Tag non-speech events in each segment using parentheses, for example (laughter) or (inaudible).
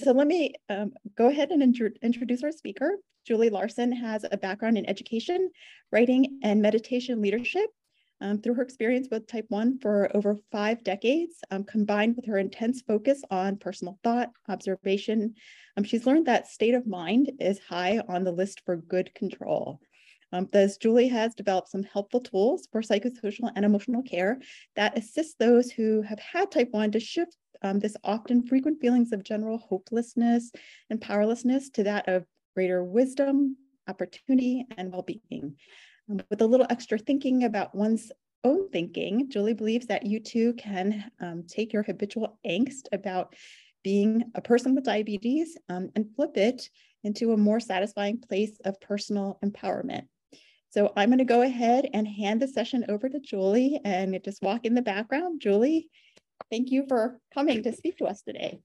so let me um, go ahead and intro introduce our speaker. Julie Larson has a background in education, writing, and meditation leadership. Um, through her experience with type 1 for over five decades, um, combined with her intense focus on personal thought, observation, um, she's learned that state of mind is high on the list for good control. Um, thus, Julie has developed some helpful tools for psychosocial and emotional care that assist those who have had type 1 to shift um, this often frequent feelings of general hopelessness and powerlessness to that of greater wisdom, opportunity, and well-being. Um, with a little extra thinking about one's own thinking, Julie believes that you too can um, take your habitual angst about being a person with diabetes um, and flip it into a more satisfying place of personal empowerment. So I'm going to go ahead and hand the session over to Julie and just walk in the background. Julie, thank you for coming to speak to us today.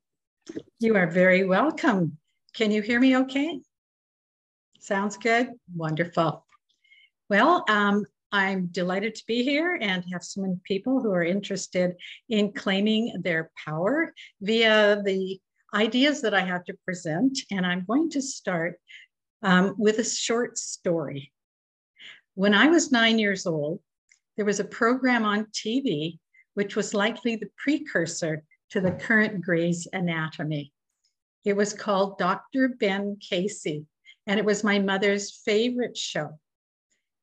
You are very welcome. Can you hear me okay? Sounds good? Wonderful. Well, um, I'm delighted to be here and have so many people who are interested in claiming their power via the ideas that I have to present. And I'm going to start um, with a short story. When I was nine years old, there was a program on TV which was likely the precursor to the current Grey's Anatomy. It was called Dr. Ben Casey, and it was my mother's favorite show.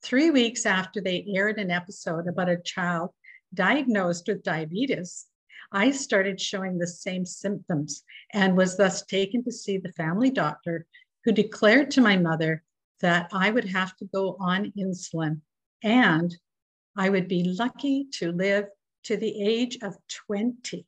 Three weeks after they aired an episode about a child diagnosed with diabetes, I started showing the same symptoms and was thus taken to see the family doctor who declared to my mother that I would have to go on insulin and I would be lucky to live to the age of 20.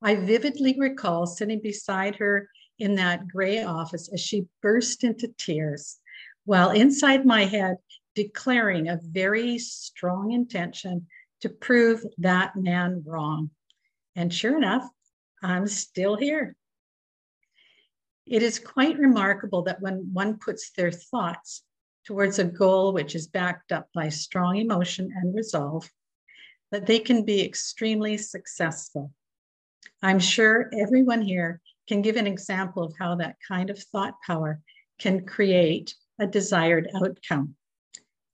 I vividly recall sitting beside her in that gray office as she burst into tears, while inside my head declaring a very strong intention to prove that man wrong. And sure enough, I'm still here. It is quite remarkable that when one puts their thoughts towards a goal which is backed up by strong emotion and resolve, that they can be extremely successful. I'm sure everyone here can give an example of how that kind of thought power can create a desired outcome.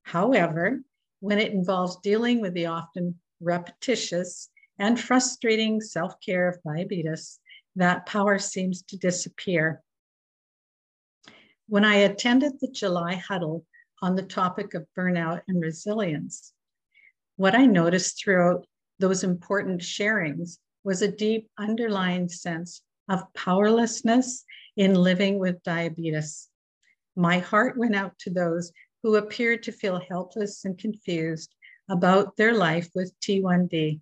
However, when it involves dealing with the often repetitious and frustrating self care of diabetes, that power seems to disappear. When I attended the July huddle on the topic of burnout and resilience, what I noticed throughout those important sharings was a deep underlying sense of powerlessness in living with diabetes. My heart went out to those who appeared to feel helpless and confused about their life with T1D.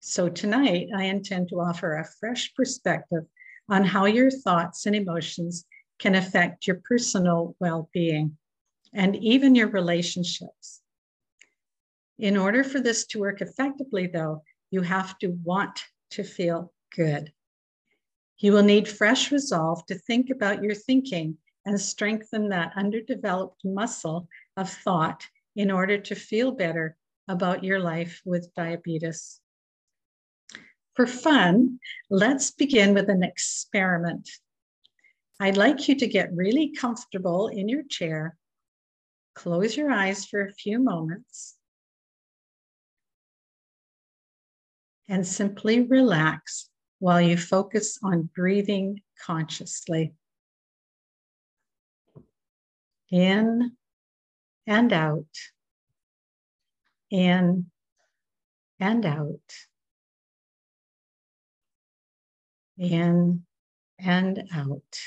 So tonight, I intend to offer a fresh perspective on how your thoughts and emotions can affect your personal well being and even your relationships. In order for this to work effectively, though, you have to want to feel good. You will need fresh resolve to think about your thinking and strengthen that underdeveloped muscle of thought in order to feel better about your life with diabetes. For fun, let's begin with an experiment. I'd like you to get really comfortable in your chair. Close your eyes for a few moments and simply relax while you focus on breathing consciously. In and out, in and out, in and out.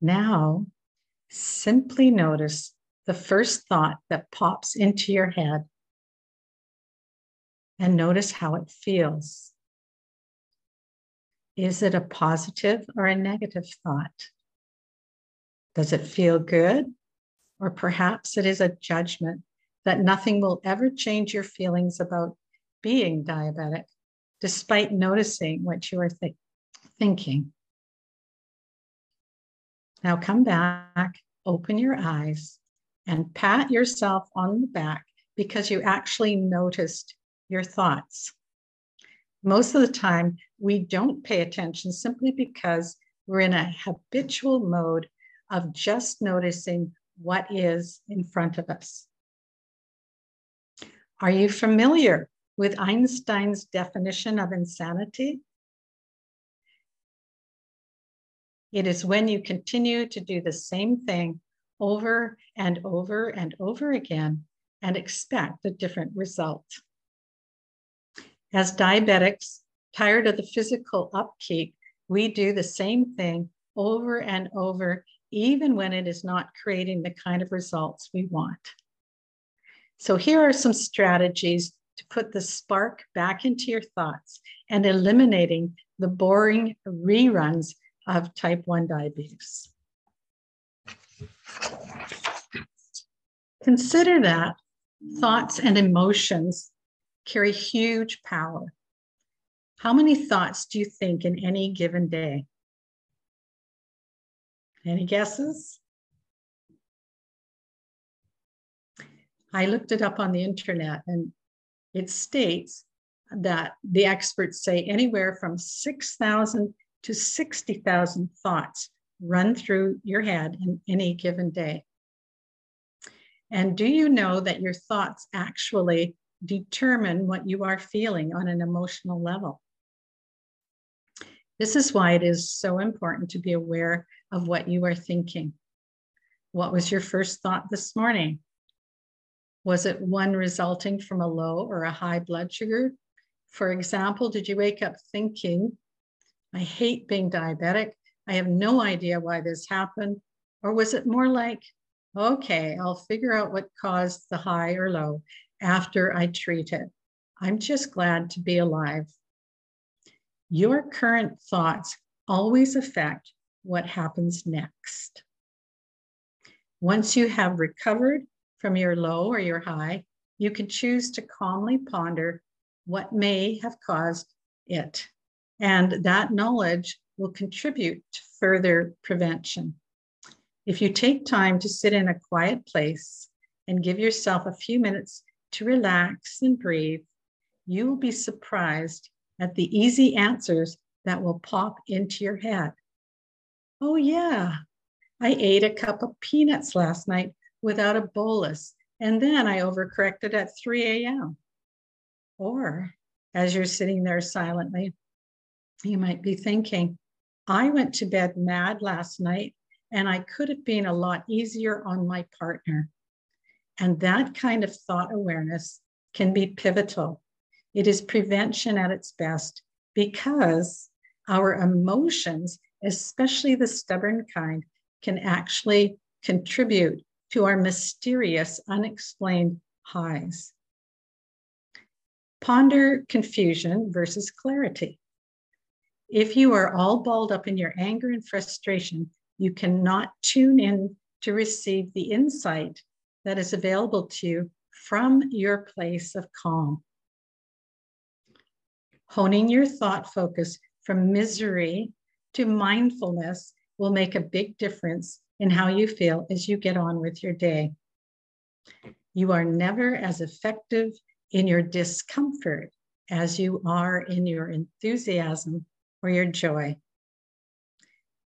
Now, simply notice the first thought that pops into your head and notice how it feels. Is it a positive or a negative thought? Does it feel good? Or perhaps it is a judgment that nothing will ever change your feelings about being diabetic, despite noticing what you are th- thinking. Now come back, open your eyes, and pat yourself on the back because you actually noticed your thoughts. Most of the time, we don't pay attention simply because we're in a habitual mode of just noticing what is in front of us. Are you familiar with Einstein's definition of insanity? It is when you continue to do the same thing over and over and over again and expect a different result. As diabetics, tired of the physical upkeep, we do the same thing over and over, even when it is not creating the kind of results we want. So, here are some strategies to put the spark back into your thoughts and eliminating the boring reruns of type 1 diabetes. Consider that thoughts and emotions carry huge power. How many thoughts do you think in any given day? Any guesses? I looked it up on the internet and it states that the experts say anywhere from 6,000 to 60,000 thoughts run through your head in any given day. And do you know that your thoughts actually determine what you are feeling on an emotional level? This is why it is so important to be aware of what you are thinking. What was your first thought this morning? Was it one resulting from a low or a high blood sugar? For example, did you wake up thinking, I hate being diabetic. I have no idea why this happened. Or was it more like, okay, I'll figure out what caused the high or low after I treat it. I'm just glad to be alive. Your current thoughts always affect what happens next. Once you have recovered from your low or your high, you can choose to calmly ponder what may have caused it. And that knowledge will contribute to further prevention. If you take time to sit in a quiet place and give yourself a few minutes to relax and breathe, you will be surprised at the easy answers that will pop into your head. Oh, yeah, I ate a cup of peanuts last night without a bolus, and then I overcorrected at 3 a.m. Or as you're sitting there silently, you might be thinking, I went to bed mad last night and I could have been a lot easier on my partner. And that kind of thought awareness can be pivotal. It is prevention at its best because our emotions, especially the stubborn kind, can actually contribute to our mysterious, unexplained highs. Ponder confusion versus clarity. If you are all balled up in your anger and frustration, you cannot tune in to receive the insight that is available to you from your place of calm. Honing your thought focus from misery to mindfulness will make a big difference in how you feel as you get on with your day. You are never as effective in your discomfort as you are in your enthusiasm or your joy.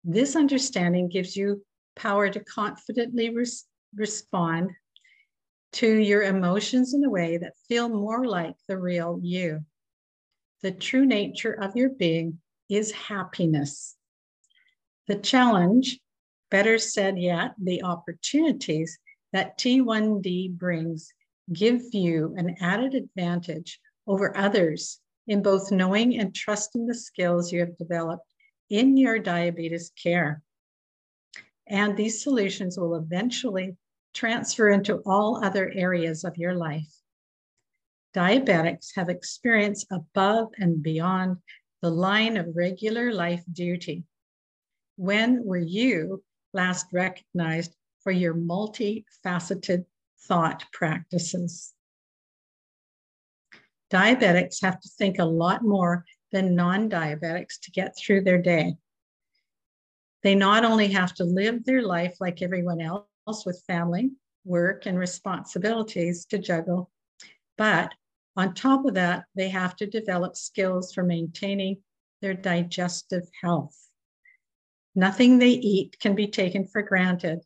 This understanding gives you power to confidently res- respond to your emotions in a way that feel more like the real you. The true nature of your being is happiness. The challenge, better said yet, the opportunities that T1D brings give you an added advantage over others in both knowing and trusting the skills you have developed in your diabetes care. And these solutions will eventually transfer into all other areas of your life. Diabetics have experience above and beyond the line of regular life duty. When were you last recognized for your multifaceted thought practices? Diabetics have to think a lot more than non diabetics to get through their day. They not only have to live their life like everyone else with family, work, and responsibilities to juggle, but On top of that, they have to develop skills for maintaining their digestive health. Nothing they eat can be taken for granted.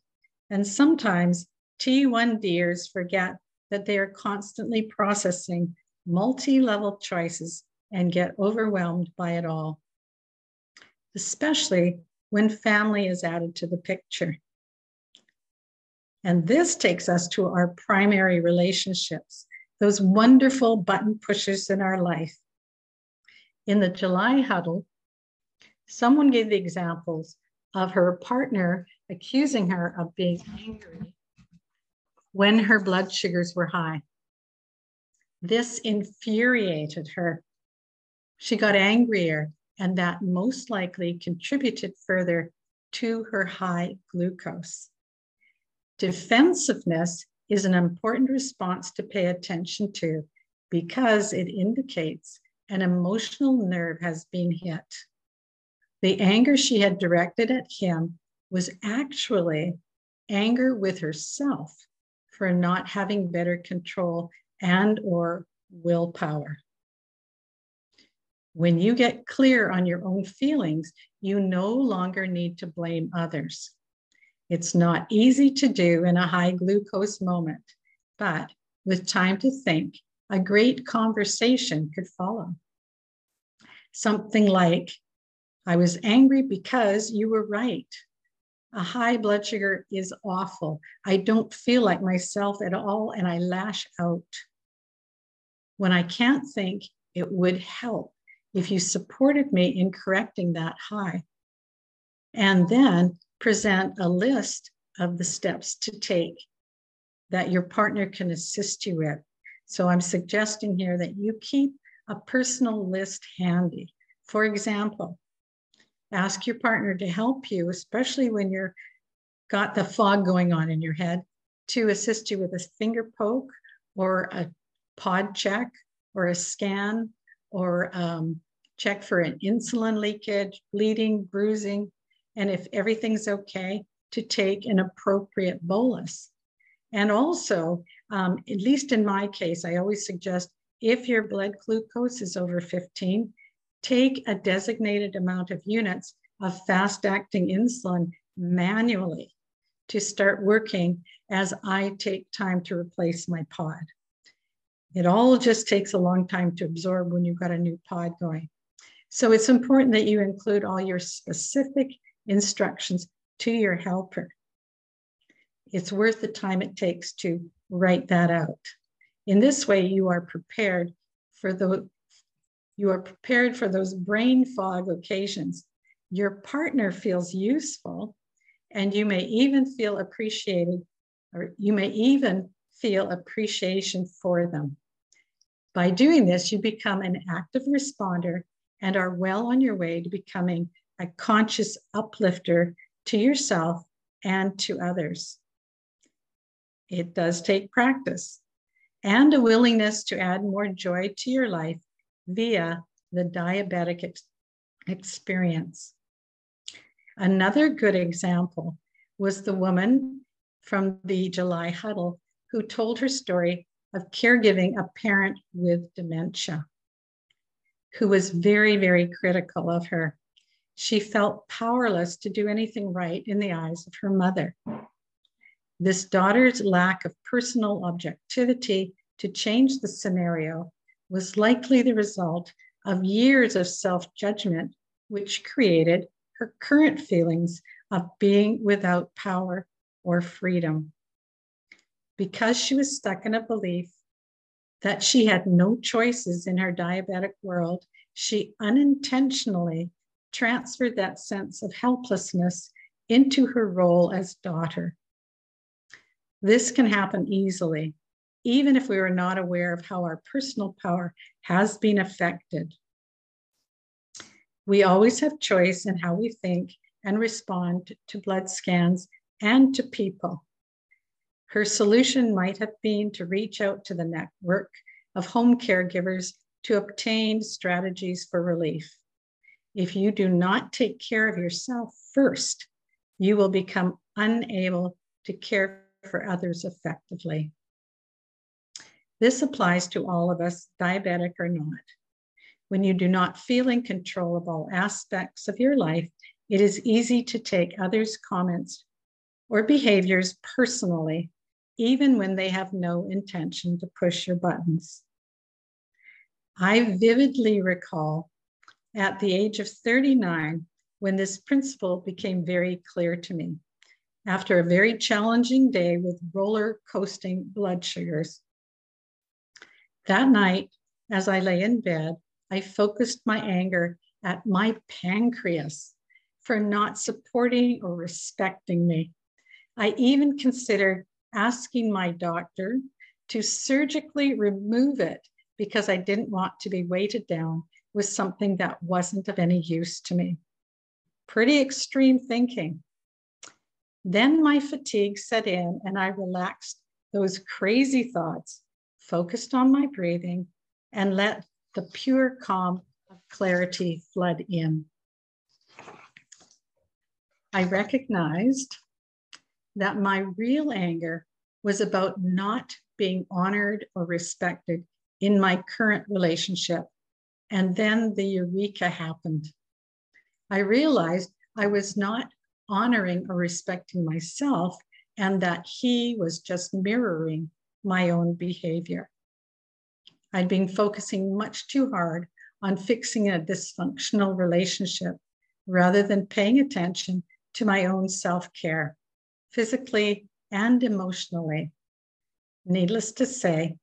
And sometimes T1Ders forget that they are constantly processing multi level choices and get overwhelmed by it all, especially when family is added to the picture. And this takes us to our primary relationships, those wonderful button pushers in our life. In the July huddle, someone gave the examples of her partner accusing her of being angry when her blood sugars were high. This infuriated her. She got angrier, and that most likely contributed further to her high glucose. Defensiveness is an important response to pay attention to because it indicates an emotional nerve has been hit. The anger she had directed at him was actually anger with herself for not having better control and or willpower. When you get clear on your own feelings, you no longer need to blame others. It's not easy to do in a high glucose moment, but with time to think, a great conversation could follow. Something like, I was angry because you were right. A high blood sugar is awful. I don't feel like myself at all, and I lash out. When I can't think, it would help if you supported me in correcting that high. And then present a list of the steps to take that your partner can assist you with. So I'm suggesting here that you keep a personal list handy. For example, ask your partner to help you, especially when you're got the fog going on in your head, to assist you with a finger poke or a pod check or a scan or um, check for an insulin leakage, bleeding, bruising, and if everything's okay, to take an appropriate bolus. And also, um, at least in my case, I always suggest if your blood glucose is over 15, take a designated amount of units of fast acting insulin manually to start working as I take time to replace my pod. It all just takes a long time to absorb when you've got a new pod going. So it's important that you include all your specific instructions to your helper. It's worth the time it takes to write that out. In this way, you are prepared for the you are prepared for those brain fog occasions. Your partner feels useful, and you may even feel appreciated, or you may even feel appreciation for them. By doing this, you become an active responder and are well on your way to becoming a conscious uplifter to yourself and to others. It does take practice and a willingness to add more joy to your life via the diabetic ex- experience. Another good example was the woman from the July huddle who told her story of caregiving a parent with dementia who was very, very critical of her she felt powerless to do anything right in the eyes of her mother. This daughter's lack of personal objectivity to change the scenario was likely the result of years of self judgment, which created her current feelings of being without power or freedom. Because she was stuck in a belief that she had no choices in her diabetic world, she unintentionally transferred that sense of helplessness into her role as daughter. This can happen easily, even if we are not aware of how our personal power has been affected. We always have choice in how we think and respond to blood scans and to people. Her solution might have been to reach out to the network of home caregivers to obtain strategies for relief. If you do not take care of yourself first, you will become unable to care for others effectively. This applies to all of us, diabetic or not. When you do not feel in control of all aspects of your life, it is easy to take others' comments or behaviors personally, even when they have no intention to push your buttons. I vividly recall at the age of 39 when this principle became very clear to me after a very challenging day with roller coasting blood sugars. That night, as I lay in bed, I focused my anger at my pancreas for not supporting or respecting me. I even considered asking my doctor to surgically remove it because I didn't want to be weighted down with something that wasn't of any use to me. Pretty extreme thinking. Then my fatigue set in and I relaxed those crazy thoughts, focused on my breathing, and let the pure calm of clarity flood in. I recognized that my real anger was about not being honored or respected in my current relationship. And then the eureka happened. I realized I was not honoring or respecting myself, and that he was just mirroring my own behavior. I'd been focusing much too hard on fixing a dysfunctional relationship rather than paying attention to my own self care, physically and emotionally. Needless to say,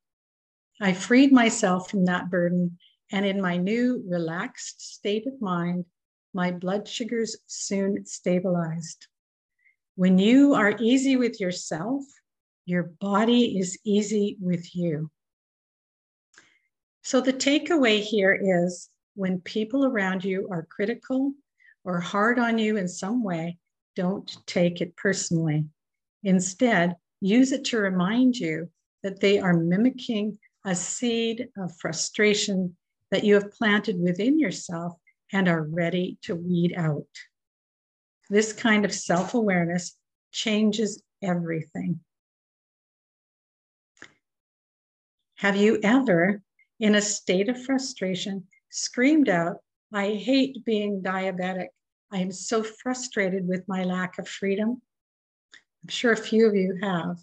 I freed myself from that burden, and in my new relaxed state of mind, my blood sugars soon stabilized. When you are easy with yourself, your body is easy with you. So, the takeaway here is when people around you are critical or hard on you in some way, don't take it personally. Instead, use it to remind you that they are mimicking a seed of frustration that you have planted within yourself and are ready to weed out. This kind of self awareness changes everything. Have you ever, in a state of frustration, screamed out, I hate being diabetic. I am so frustrated with my lack of freedom? I'm sure a few of you have.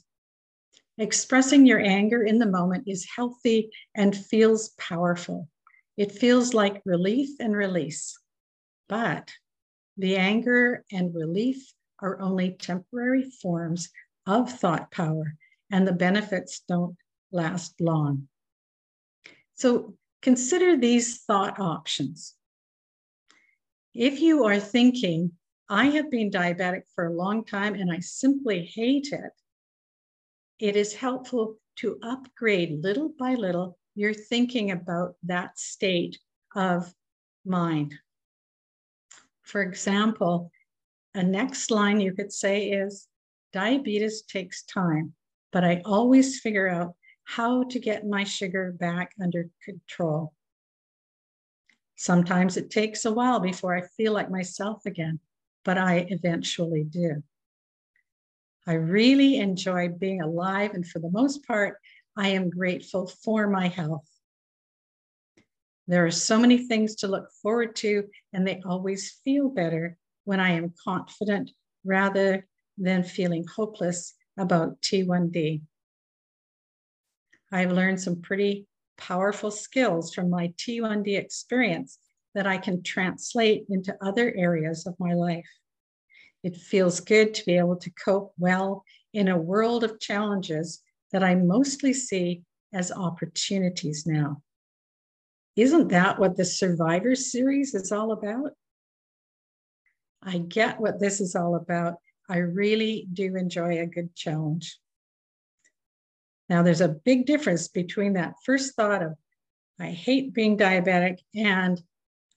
Expressing your anger in the moment is healthy and feels powerful. It feels like relief and release. But the anger and relief are only temporary forms of thought power, and the benefits don't last long. So consider these thought options. If you are thinking, I have been diabetic for a long time and I simply hate it, it is helpful to upgrade little by little you're thinking about that state of mind. For example, a next line you could say is diabetes takes time, but I always figure out how to get my sugar back under control. Sometimes it takes a while before I feel like myself again, but I eventually do. I really enjoy being alive, and for the most part, I am grateful for my health. There are so many things to look forward to, and they always feel better when I am confident rather than feeling hopeless about T1D. I've learned some pretty powerful skills from my T1D experience that I can translate into other areas of my life. It feels good to be able to cope well in a world of challenges that I mostly see as opportunities now. Isn't that what the Survivor series is all about? I get what this is all about. I really do enjoy a good challenge. Now, there's a big difference between that first thought of, I hate being diabetic, and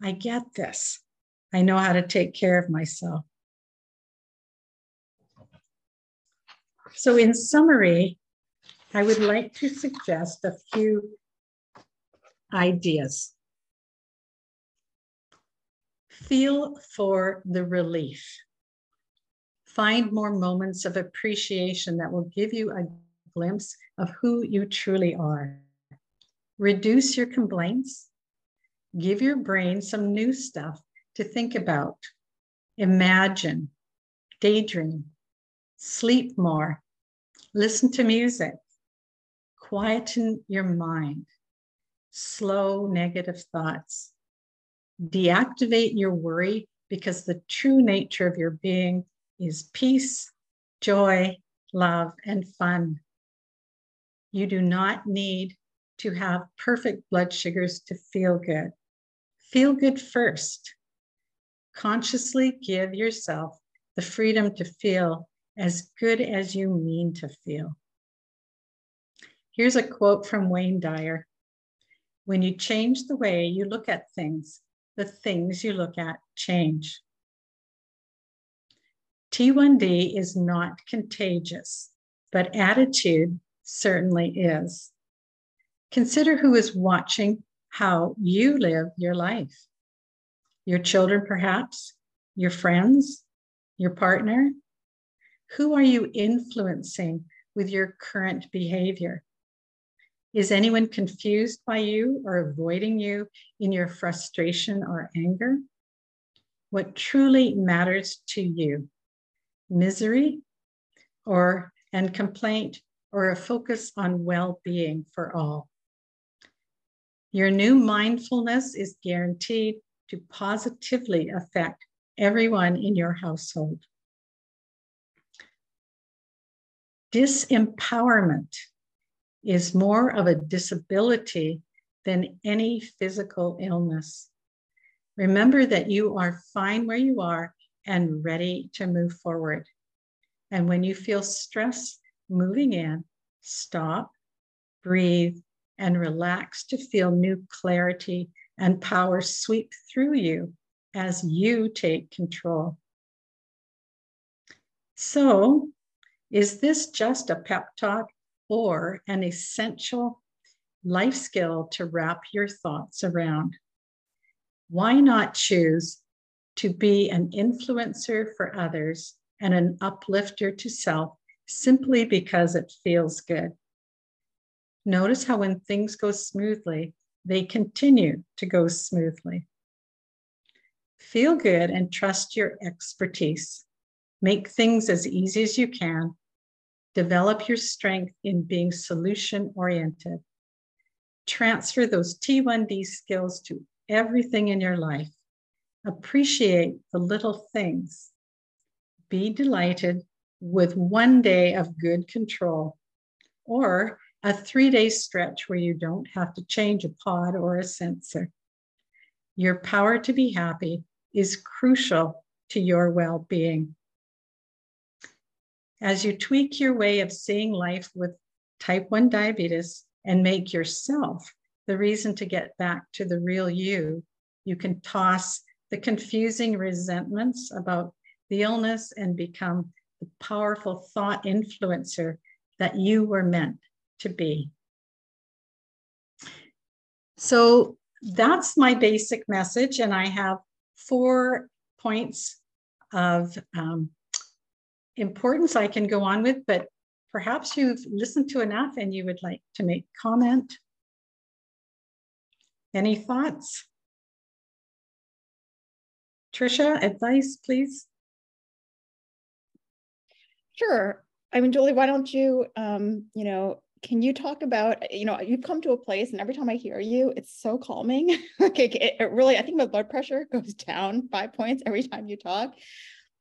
I get this. I know how to take care of myself. So, in summary, I would like to suggest a few ideas. Feel for the relief. Find more moments of appreciation that will give you a glimpse of who you truly are. reduce your complaints, give your brain some new stuff to think about, imagine, daydream, sleep more, listen to music, quieten your mind, slow negative thoughts, deactivate your worry because the true nature of your being is peace, joy, love, and fun. You do not need to have perfect blood sugars to feel good. Feel good first. Consciously give yourself the freedom to feel as good as you mean to feel. Here's a quote from Wayne Dyer When you change the way you look at things, the things you look at change. T1D is not contagious, but attitude certainly is. Consider who is watching how you live your life. Your children, perhaps, your friends, your partner. Who are you influencing with your current behavior? Is anyone confused by you or avoiding you in your frustration or anger? What truly matters to you? Misery or and complaint or a focus on well-being for all? Your new mindfulness is guaranteed to positively affect everyone in your household. Disempowerment is more of a disability than any physical illness. Remember that you are fine where you are and ready to move forward. And when you feel stress moving in, stop, breathe, and relax to feel new clarity and power sweep through you as you take control. So, is this just a pep talk or an essential life skill to wrap your thoughts around? Why not choose to be an influencer for others and an uplifter to self simply because it feels good? Notice how when things go smoothly, they continue to go smoothly. Feel good and trust your expertise. Make things as easy as you can. Develop your strength in being solution oriented. Transfer those T1D skills to everything in your life. Appreciate the little things. Be delighted with one day of good control or a three day stretch where you don't have to change a pod or a sensor. Your power to be happy is crucial to your well being. As you tweak your way of seeing life with type 1 diabetes and make yourself the reason to get back to the real you, you can toss the confusing resentments about the illness and become the powerful thought influencer that you were meant to be. So that's my basic message. And I have four points of um, importance I can go on with, but perhaps you've listened to enough and you would like to make comment. Any thoughts? Trisha, advice, please. Sure. I mean, Julie, why don't you, um, you know, can you talk about you know you've come to a place and every time i hear you it's so calming (laughs) okay it, it, really i think my blood pressure (laughs) goes down five points every time you talk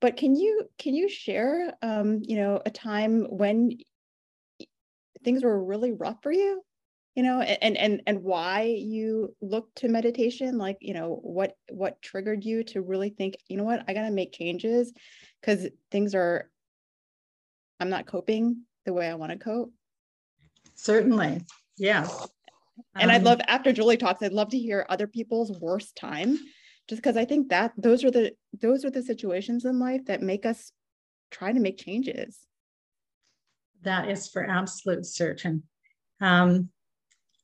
but can you can you share um you know a time when things were really rough for you you know and and and why you looked to meditation like you know what what triggered you to really think you know what i got to make changes because things are i'm not coping the way i want to cope Certainly. Yeah. And um, I'd love after Julie talks, I'd love to hear other people's worst time just because I think that those are the those are the situations in life that make us try to make changes. That is for absolute certain. Um,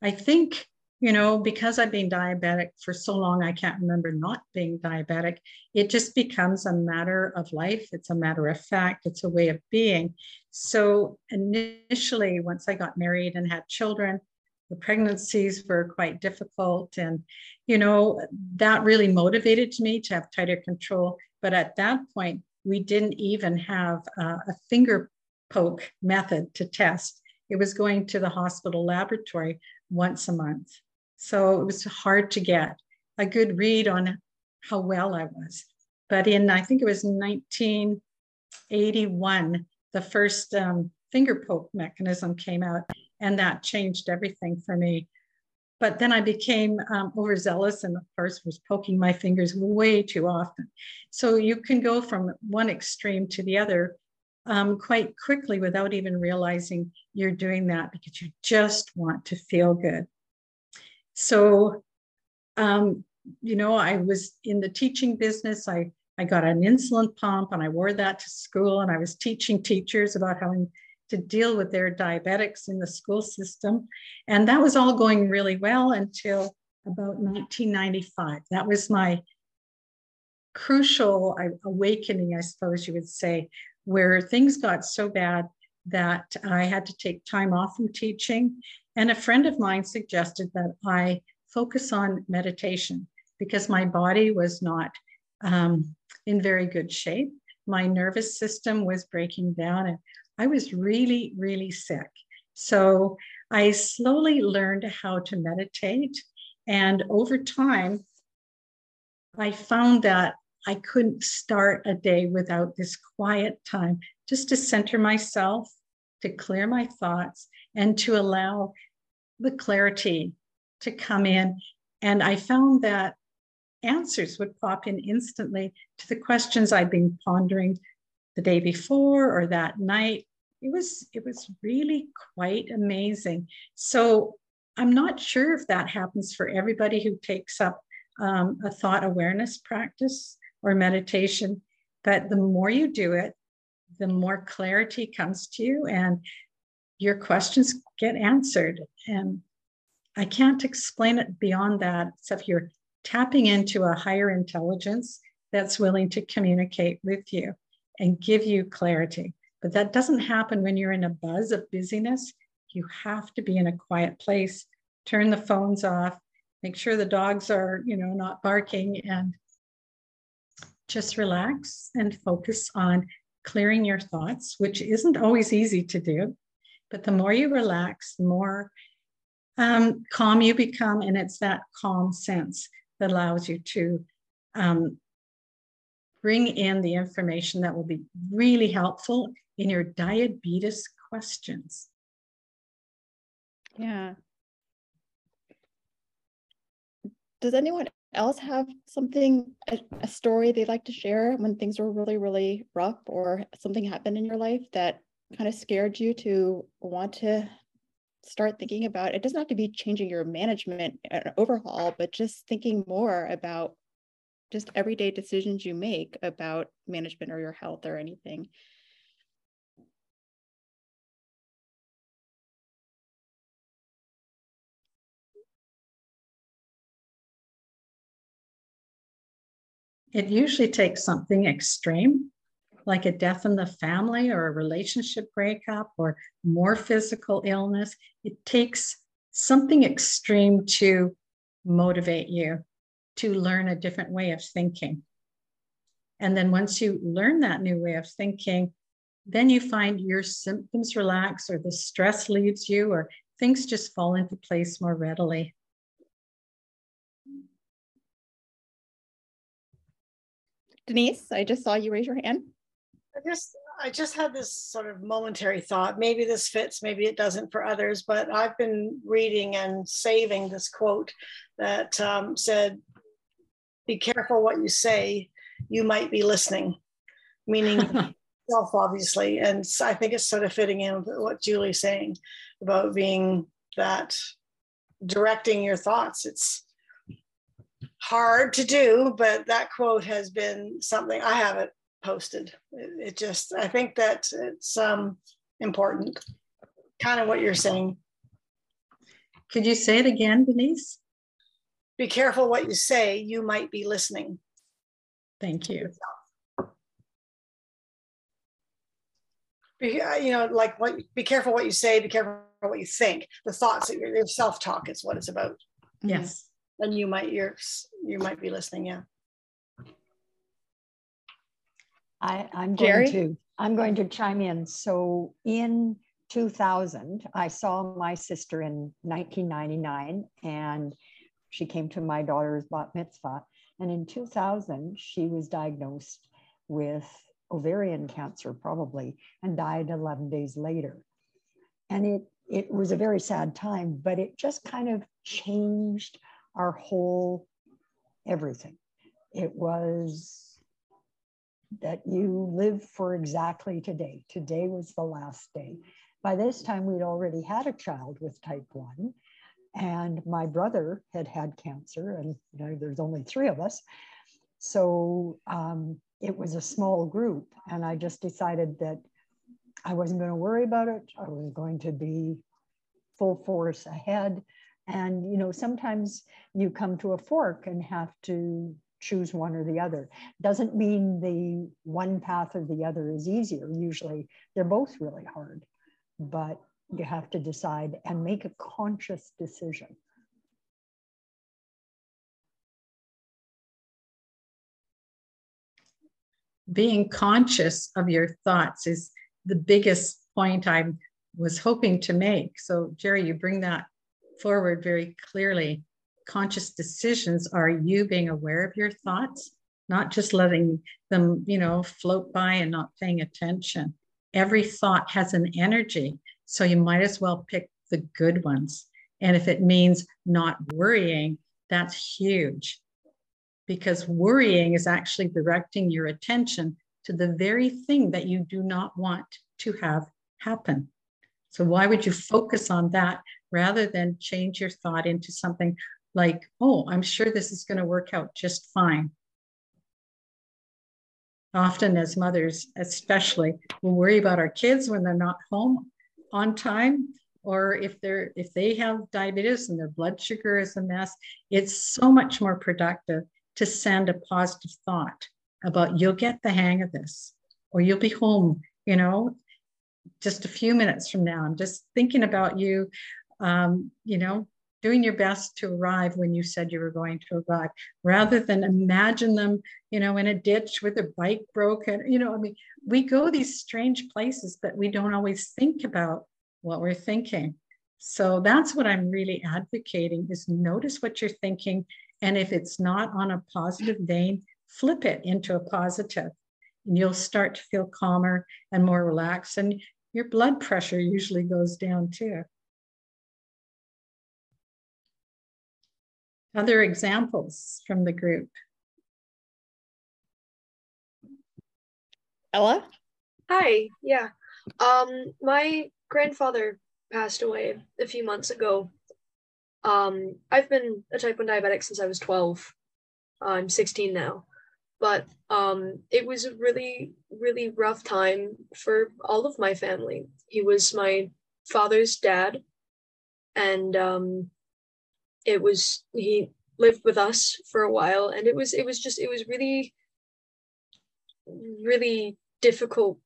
I think you know, because I've been diabetic for so long, I can't remember not being diabetic. It just becomes a matter of life. It's a matter of fact. It's a way of being. So initially, once I got married and had children, the pregnancies were quite difficult. And, you know, that really motivated me to have tighter control. But at that point, we didn't even have uh, a finger poke method to test. It was going to the hospital laboratory once a month. So it was hard to get a good read on how well I was. But in, I think it was 1981, the first um, finger poke mechanism came out, and that changed everything for me. But then I became um, overzealous and, of course, was poking my fingers way too often. So you can go from one extreme to the other um, quite quickly without even realizing you're doing that because you just want to feel good. So, um, you know, I was in the teaching business. I I got an insulin pump and I wore that to school, and I was teaching teachers about how to deal with their diabetics in the school system. And that was all going really well until about 1995. That was my crucial awakening, I suppose you would say, where things got so bad that I had to take time off from teaching. And a friend of mine suggested that I focus on meditation because my body was not um, in very good shape. My nervous system was breaking down, and I was really, really sick. So I slowly learned how to meditate. And over time, I found that I couldn't start a day without this quiet time just to center myself, to clear my thoughts, and to allow the clarity to come in. And I found that answers would pop in instantly to the questions I'd been pondering the day before or that night. It was it was really quite amazing. So I'm not sure if that happens for everybody who takes up um, a thought awareness practice or meditation, but the more you do it, the more clarity comes to you and your questions get answered. And I can't explain it beyond that, except you're tapping into a higher intelligence that's willing to communicate with you and give you clarity. But that doesn't happen when you're in a buzz of busyness. You have to be in a quiet place, turn the phones off, make sure the dogs are, you know, not barking and just relax and focus on clearing your thoughts, which isn't always easy to do. But the more you relax, the more um, calm you become. And it's that calm sense that allows you to um, bring in the information that will be really helpful in your diabetes questions. Yeah. Does anyone else have something, a, a, story they'd like to share when things were really, really rough or something happened in your life that kind of scared you to want to start thinking about it doesn't have to be changing your management and overhaul but just thinking more about just everyday decisions you make about management or your health or anything it usually takes something extreme like a death in the family or a relationship breakup or more physical illness. It takes something extreme to motivate you to learn a different way of thinking. And then once you learn that new way of thinking, then you find your symptoms relax or the stress leaves you or things just fall into place more readily. Denise, I just saw you raise your hand. I just I just had this sort of momentary thought. Maybe this fits, maybe it doesn't for others, but I've been reading and saving this quote that um, said, "Be careful what you say. You might be listening," meaning (laughs) self, obviously. And I think it's sort of fitting in with what Julie's saying about being that directing your thoughts. It's hard to do, but that quote has been something I haven't posted. It, it just, I think that it's um, important, kind of what you're saying. Could you say it again, Denise? Be careful what you say, you might be listening. Thank you. Be, uh, you know, like what, be careful what you say, be careful what you think. The thoughts that your, your self-talk is what it's about. Yes. And you might you're you might be listening, yeah. I, I'm going Jerry? to I'm going to chime in. So in 2000, I saw my sister in 1999, and she came to my daughter's bat mitzvah. And in 2000, she was diagnosed with ovarian cancer, probably, and died 11 days later. And it, it was a very sad time, but it just kind of changed our whole everything. It was that you live for exactly today. Today was the last day. By this time, we'd already had a child with type 1, and my brother had had cancer, and you know, there's only three of us. So um, it was a small group, and I just decided that I wasn't going to worry about it. I was going to be full force ahead. And you know, sometimes you come to a fork and have to choose one or the other. Doesn't mean the one path or the other is easier. Usually, they're both really hard, but you have to decide and make a conscious decision. Being conscious of your thoughts is the biggest point I was hoping to make. So, Jerry, you bring that forward very clearly. Conscious decisions are you being aware of your thoughts, not just letting them, you know, float by and not paying attention. Every thought has an energy. So you might as well pick the good ones. And if it means not worrying, that's huge because worrying is actually directing your attention to the very thing that you do not want to have happen. So, why would you focus on that rather than change your thought into something like, oh, I'm sure this is going to work out just fine? Often, as mothers, especially, we worry about our kids when they're not home on time or if they're if they have diabetes and their blood sugar is a mess it's so much more productive to send a positive thought about you'll get the hang of this or you'll be home you know? Just a few minutes from now i'm just thinking about you um, you know doing your best to arrive when you said you were going to arrive rather than imagine them you know in a ditch with their bike broken. You know i mean we go these strange places but we don't always think about what we're thinking. So that's what i'm really advocating is notice what you're thinking and if it's not on a positive vein flip it into a positive and you'll start to feel calmer and more relaxed and your blood pressure usually goes down too Other examples from the group? Ella? Hi, yeah. Um, my grandfather passed away a few months ago. Um, I've been a type 1 diabetic since I was 12. I'm 16 now. But um, it was a really, really rough time for all of my family. He was my father's dad, and um, it was he lived with us for a while and it was it was just it was really really difficult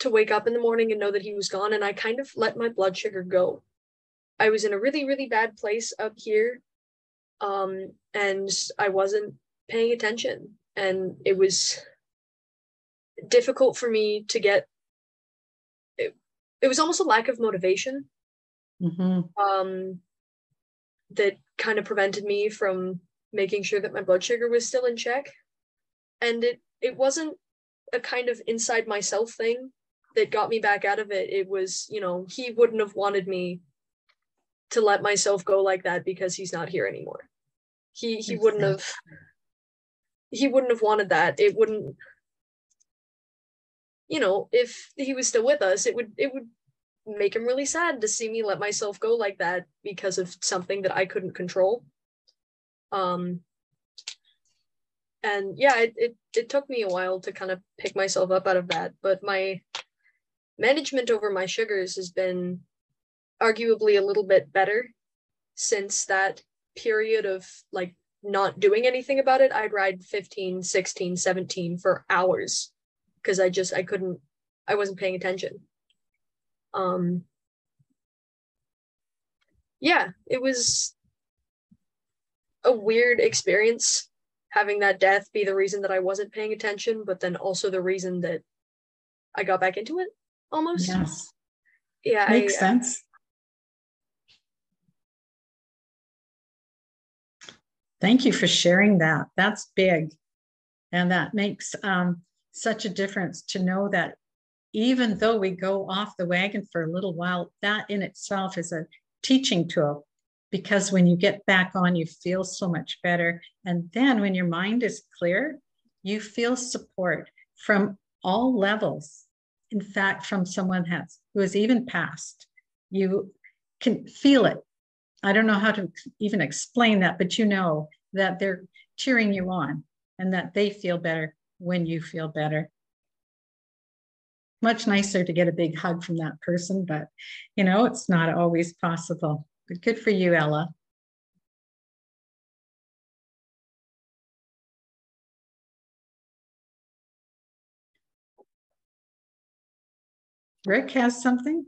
to wake up in the morning and know that he was gone and i kind of let my blood sugar go i was in a really really bad place up here um and i wasn't paying attention and it was difficult for me to get it, it was almost a lack of motivation mm-hmm. um that kind of prevented me from making sure that my blood sugar was still in check. And it it wasn't a kind of inside myself thing that got me back out of it. It was, you know, he wouldn't have wanted me to let myself go like that because he's not here anymore. He he wouldn't have he wouldn't have wanted that. It wouldn't you know, if he was still with us, it would it would make him really sad to see me let myself go like that because of something that I couldn't control. Um, and yeah, it, it, it took me a while to kind of pick myself up out of that, but my management over my sugars has been arguably a little bit better since that period of like not doing anything about it. I'd ride 15, 16, 17 for hours because I just I couldn't I wasn't paying attention. Um, yeah, it was a weird experience having that death be the reason that I wasn't paying attention, but then also the reason that I got back into it almost. Yes. Yeah. Makes I, sense. Thank you for sharing that. That's big. And that makes um, such a difference to know that even though we go off the wagon for a little while, that in itself is a teaching tool because when you get back on, you feel so much better. And then when your mind is clear, you feel support from all levels. In fact, from someone has, who has even passed, you can feel it. I don't know how to even explain that, but you know that they're cheering you on and that they feel better when you feel better. Much nicer to get a big hug from that person, but you know, it's not always possible. But good for you, Ella. Rick has something?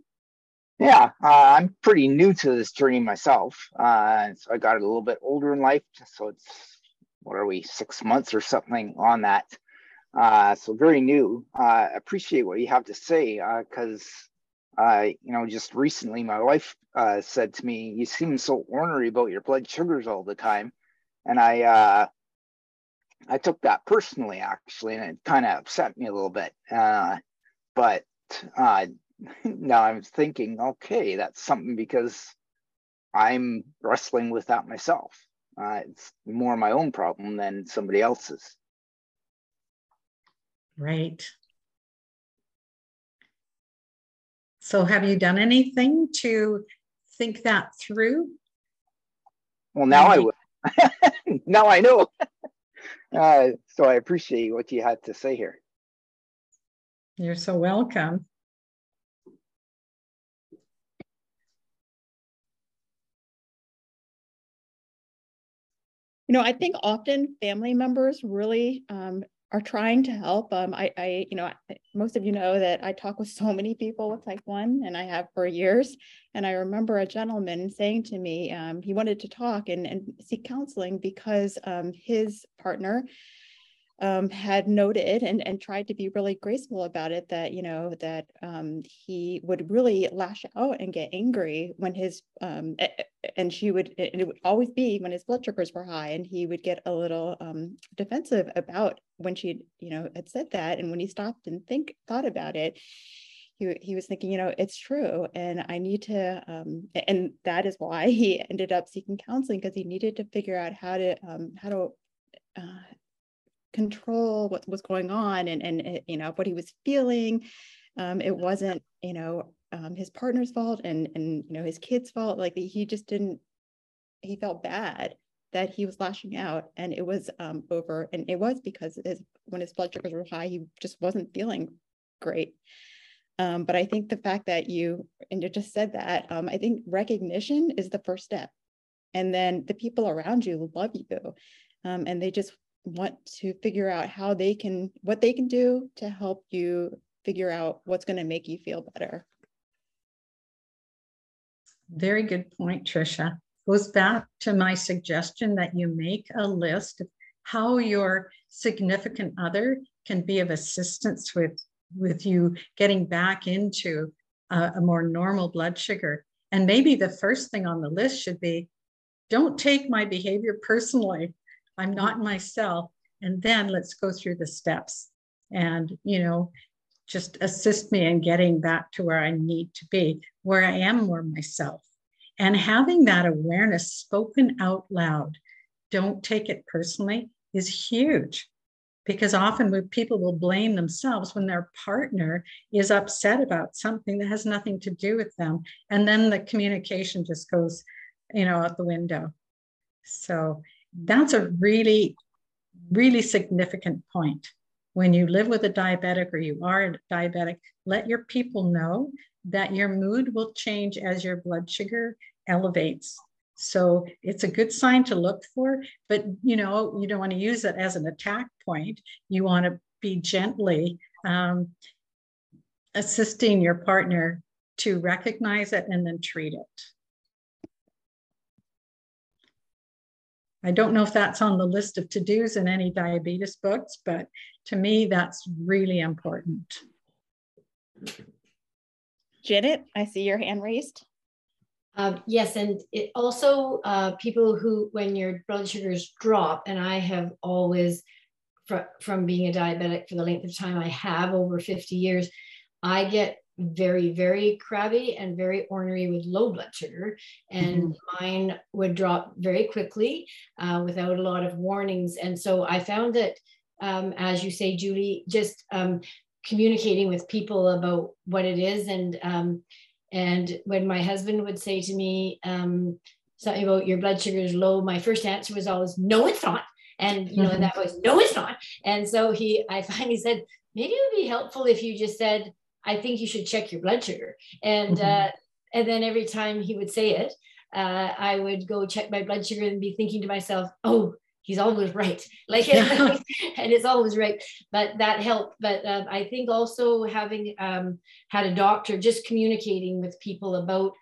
Yeah, uh, I'm pretty new to this journey myself. Uh, so I got a little bit older in life. So it's, what are we, six months or something on that. Uh, so very new. Uh, appreciate what you have to say because, uh, uh, you know, just recently my wife uh, said to me, "You seem so ornery about your blood sugars all the time," and I, uh, I took that personally actually, and it kind of upset me a little bit. Uh, but uh, (laughs) now I'm thinking, okay, that's something because I'm wrestling with that myself. It's more my own problem than somebody else's. Right. So, have you done anything to think that through? Well, now I will. (laughs) now I know. (laughs) uh, so, I appreciate what you had to say here. You're so welcome. You know, I think often family members really um, are trying to help. Um, I, I, you know, most of you know that I talk with so many people with type one, and I have for years. And I remember a gentleman saying to me, um, he wanted to talk and, and seek counseling because um, his partner um, had noted and, and tried to be really graceful about it that, you know, that um, he would really lash out and get angry when his, um, and she would, and it would always be when his blood sugars were high and he would get a little um, defensive about when she, you know, had said that. And when he stopped and think, thought about it, he, he was thinking, you know, it's true. And I need to, um, and that is why (laughs) he ended up seeking counseling because he needed to figure out how to, um, how to, uh, control what was going on and and eh, you know what he was feeling. Um, it wasn't you know um, his partner's fault and and you know his kid's fault. Like he just didn't he felt bad that he was lashing out and it was um, over. And it was because his when his blood sugars were high he just wasn't feeling great. Um, but i think the fact that you and you just said that um, i think recognition is the first step. And then the people around you love you um, and they just want to figure out how they can, what they can do to help you figure out what's going to make you feel better. Very good point, trisha Goes back to my suggestion that you make a list of how your significant other can be of assistance with, with you getting back into a, a more normal blood sugar. And maybe the first thing on the list should be don't take my behavior personally. I'm not myself. And then let's go through the steps and, you know, just assist me in getting back to where I need to be, where I am more myself. And having that awareness spoken out loud, don't take it personally, is huge. Because often people will blame themselves when their partner is upset about something that has nothing to do with them. And then the communication just goes, you know, out the window. So that's a really, really significant point. When you live with a diabetic or you are a diabetic, let your people know that your mood will change as your blood sugar elevates. So it's a good sign to look for, but you know, you don't want to use it as an attack point. You want to be gently um, assisting your partner to recognize it and then treat it. I don't know if that's on the list of to dos in any diabetes books, but to me, that's really important. Janet, I see your hand raised. Uh, yes, and it also uh, people who, when your blood sugars drop, and I have always, fr- from being a diabetic for the length of time I have over 50 years, I get very, very crabby and very ornery with low blood sugar. And mm-hmm. mine would drop very quickly uh, without a lot of warnings. And so I found that, um, as you say, Julie, just um, communicating with people about what it is. And, um, and when my husband would say to me um, something about your blood sugar is low, my first answer was always, no, it's not. And, you know, mm-hmm. that was, no, it's not. And so he, I (laughs) finally said, maybe it would be helpful if you just said, I think you should check your blood sugar. And mm-hmm. uh, and then every time he would say it, uh, I would go check my blood sugar and be thinking to myself, oh, he's always right. (laughs) (laughs) Like, and it's always right. But that helped. But um, I think also having um, had a doctor, just communicating with people about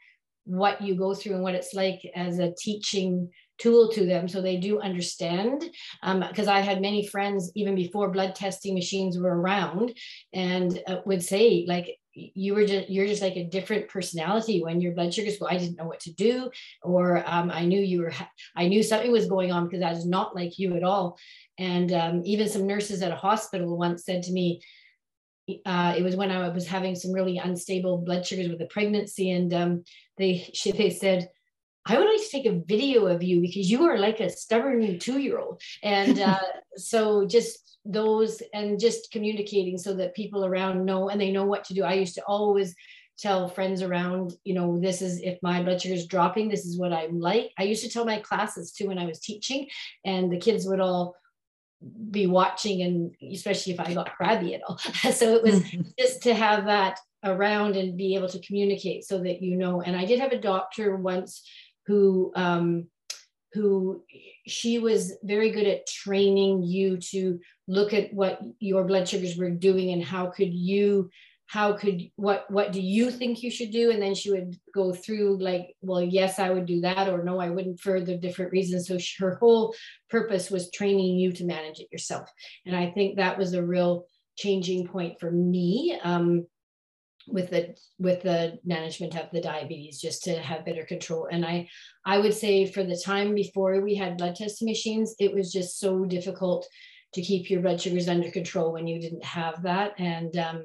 what you go through and what it's like as a teaching tool to them so they do understand because um, i had many friends even before blood testing machines were around and uh, would say like you were just you're just like a different personality when your blood sugars go i didn't know what to do or um, i knew you were i knew something was going on because i was not like you at all. And um, even some nurses at a hospital once said to me uh, it was when I was having some really unstable blood sugars with a pregnancy, and um, they she, they said, I would like to take a video of you because you are like a stubborn two year old. And (laughs) uh, so just those and just communicating so that people around know and they know what to do. I used to always tell friends around, you know, this is if my blood sugar is dropping, this is what I'm like. I used to tell my classes too when I was teaching, and the kids would all be watching and especially if I got crabby at all. (laughs) so it was (laughs) just to have that around and be able to communicate so that you know. And I did have a doctor once who um, who she was very good at training you to look at what your blood sugars were doing and how could you how could what what do you think you should do? And then she would go through like well yes i would do that or no i wouldn't for the different reasons. So she, her whole purpose was training you to manage it yourself. And i think that was a real changing point for me. Um, with the with the management of the diabetes just to have better control. And i i would say for the time before we had blood testing machines it was just so difficult to keep your blood sugars under control when you didn't have that. And um,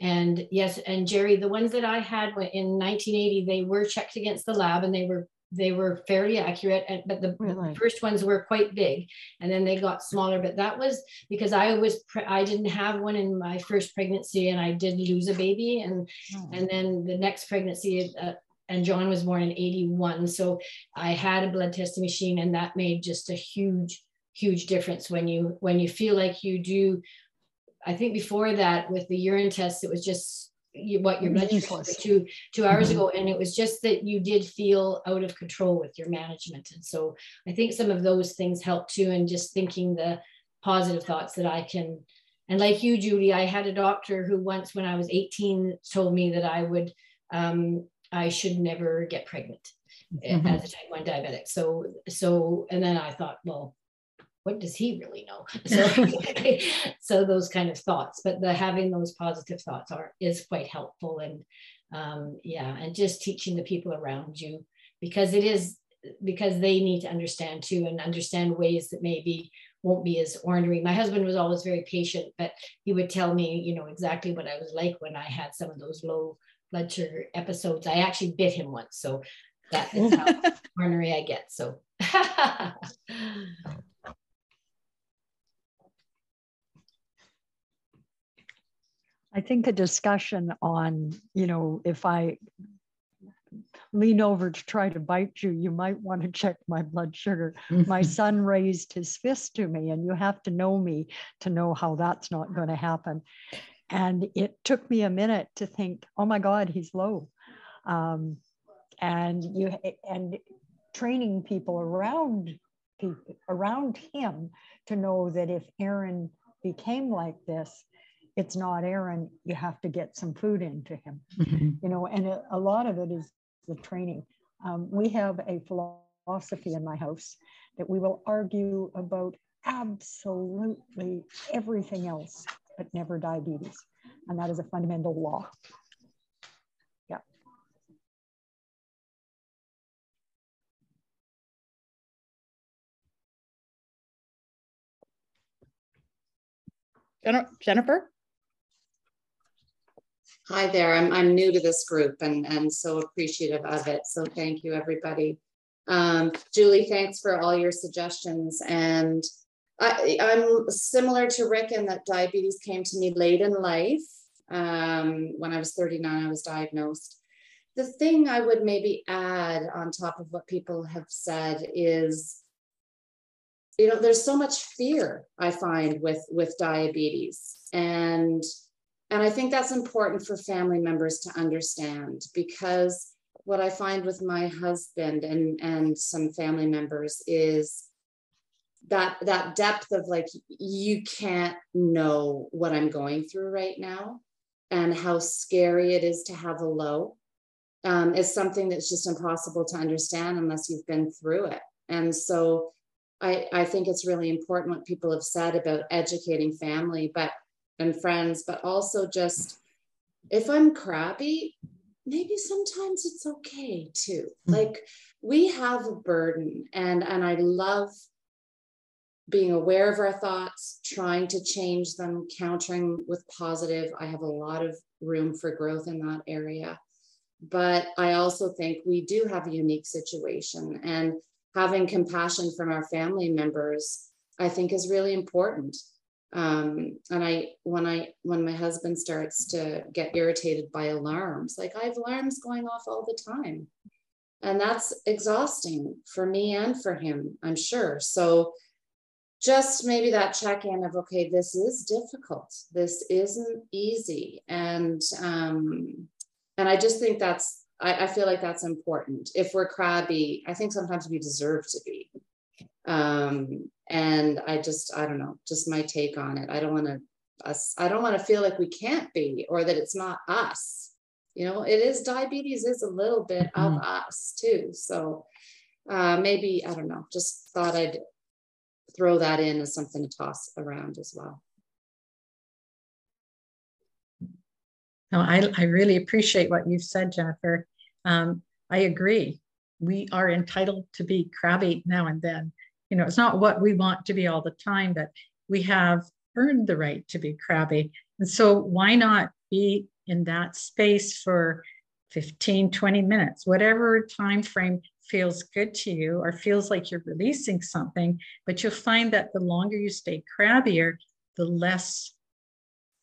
and yes and jerry the ones that i had in 1980 they were checked against the lab and they were they were fairly accurate and, but the really? first ones were quite big and then they got smaller but that was because i was pre- i didn't have one in my first pregnancy and i did lose a baby and oh. and then the next pregnancy uh, and john was born in 81 so i had a blood testing machine and that made just a huge huge difference when you when you feel like you do i think before that with the urine tests it was just you, what your blood sugar two two hours mm-hmm. ago, and it was just that you did feel out of control with your management, and so I think some of those things help too, and just thinking the positive thoughts that I can. And like you, Julie, I had a doctor who once, when I was 18, told me that I would, um, I should never get pregnant mm-hmm. as a type one diabetic. So, so, and then I thought, well, what does he really know? (laughs) So, (laughs) so those kind of thoughts, but the having those positive thoughts are is quite helpful. And um, yeah, and just teaching the people around you because it is because they need to understand too and understand ways that maybe won't be as ornery. My husband was always very patient, but he would tell me, you know, exactly what I was like when I had some of those low blood sugar episodes. I actually bit him once, so that is how (laughs) ornery I get. So I think a discussion on, you know, if I lean over to try to bite you, you might want to check my blood sugar. (laughs) my son raised his fist to me, and you have to know me to know how that's not going to happen. And it took me a minute to think, oh my God, he's low. Um, and you and training people around people around him to know that if Aaron became like this, it's not Aaron, you have to get some food into him. Mm-hmm. You know, and a, a, lot of it is the training. Um, we have a philosophy in my house that we will argue about absolutely everything else, but never diabetes. And that is a fundamental law. Yeah. Jennifer? Hi there, I'm, I'm new to this group and, and so appreciative of it. So thank you, everybody. Um, Julie, thanks for all your suggestions. And I, I'm similar to Rick in that diabetes came to me late in life. Um, when I was 39, I was diagnosed. The thing I would maybe add on top of what people have said is, you know, there's so much fear I find with with diabetes, and and I think that's important for family members to understand because what I find with my husband and, and some family members is that that depth of like you can't know what I'm going through right now and how scary it is to have a low um, is something that's just impossible to understand unless you've been through it. And so I, I think it's really important what people have said about educating family, but and friends, but also just if I'm crabby, maybe sometimes it's okay too. Mm-hmm. Like we have a burden and and I love being aware of our thoughts, trying to change them, countering with positive. I have a lot of room for growth in that area. But I also think we do have a unique situation and having compassion from our family members, I think is really important um, and i when i when my husband starts to get irritated by alarms like i have alarms going off all the time. And that's exhausting for me and for him i'm sure. So just maybe that check in of okay this is difficult. This isn't easy. And um and i just think that's I, I feel like that's important. If we're crabby i think sometimes we deserve to be. Um and i just i don't know just my take on it. I don't want to us i don't want to feel like we can't be or that it's not us. You know it is diabetes is a little bit mm-hmm. of us too. So uh, maybe i don't know just thought i'd throw that in as something to toss around as well. No i, I really appreciate what you've said jennifer. Um, i agree. We are entitled to be crabby now and then you know, it's not what we want to be all the time, but we have earned the right to be crabby. And so why not be in that space for 15, 20 minutes, whatever time frame feels good to you or feels like you're releasing something, but you'll find that the longer you stay crabbier, the less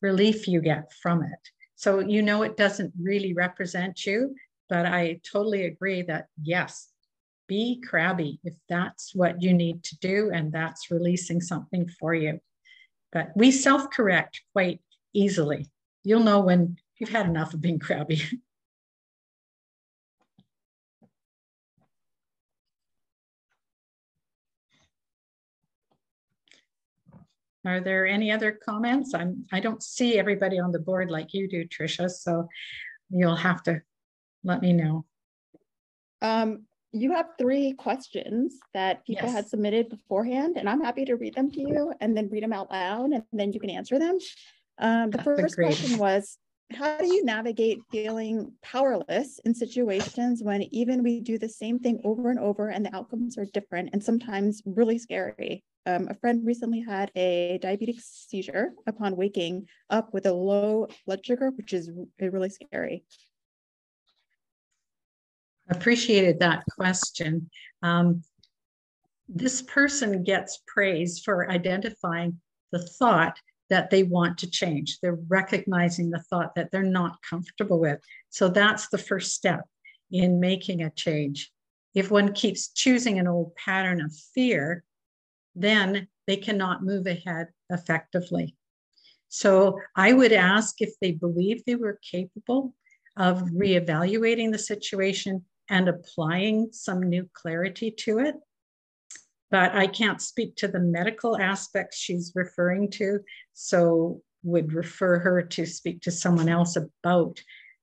relief you get from it. So you know it doesn't really represent you, but I totally agree that yes, be crabby if that's what you need to do and that's releasing something for you. But we self correct quite easily. You'll know when you've had enough of being crabby. (laughs) Are there any other comments? I'm, I don't see everybody on the board like you do, Tricia, so you'll have to let me know. Um, you have three questions that people yes. had submitted beforehand, and I'm happy to read them to you and then read them out loud, and then you can answer them. Um, the That's first question (laughs) was, how do you navigate feeling powerless in situations when even we do the same thing over and over and the outcomes are different and sometimes really scary? Um, a friend recently had a diabetic seizure upon waking up with a low blood sugar, which is really scary appreciated that question. Um, this person gets praise for identifying the thought that they want to change. They're recognizing the thought that they're not comfortable with. So that's the first step in making a change. If one keeps choosing an old pattern of fear, then they cannot move ahead effectively. So I would ask if they believe they were capable of reevaluating the situation and applying some new clarity to it. But I can't speak to the medical aspects she's referring to, so would refer her to speak to someone else about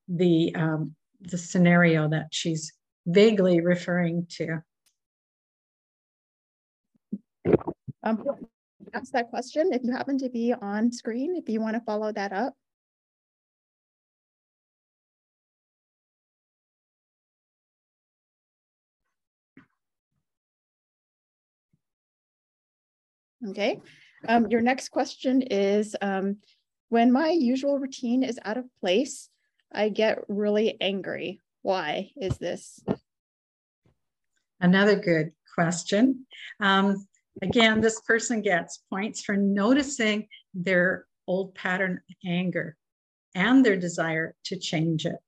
the, um, the scenario that she's vaguely referring to. Um, ask that question if you happen to be on screen, if you want to follow that up. Okay, um, your next question is, um, when my usual routine is out of place, I get really angry. Why is this? Another good question. Um, again, this person gets points for noticing their old pattern of anger and their desire to change it.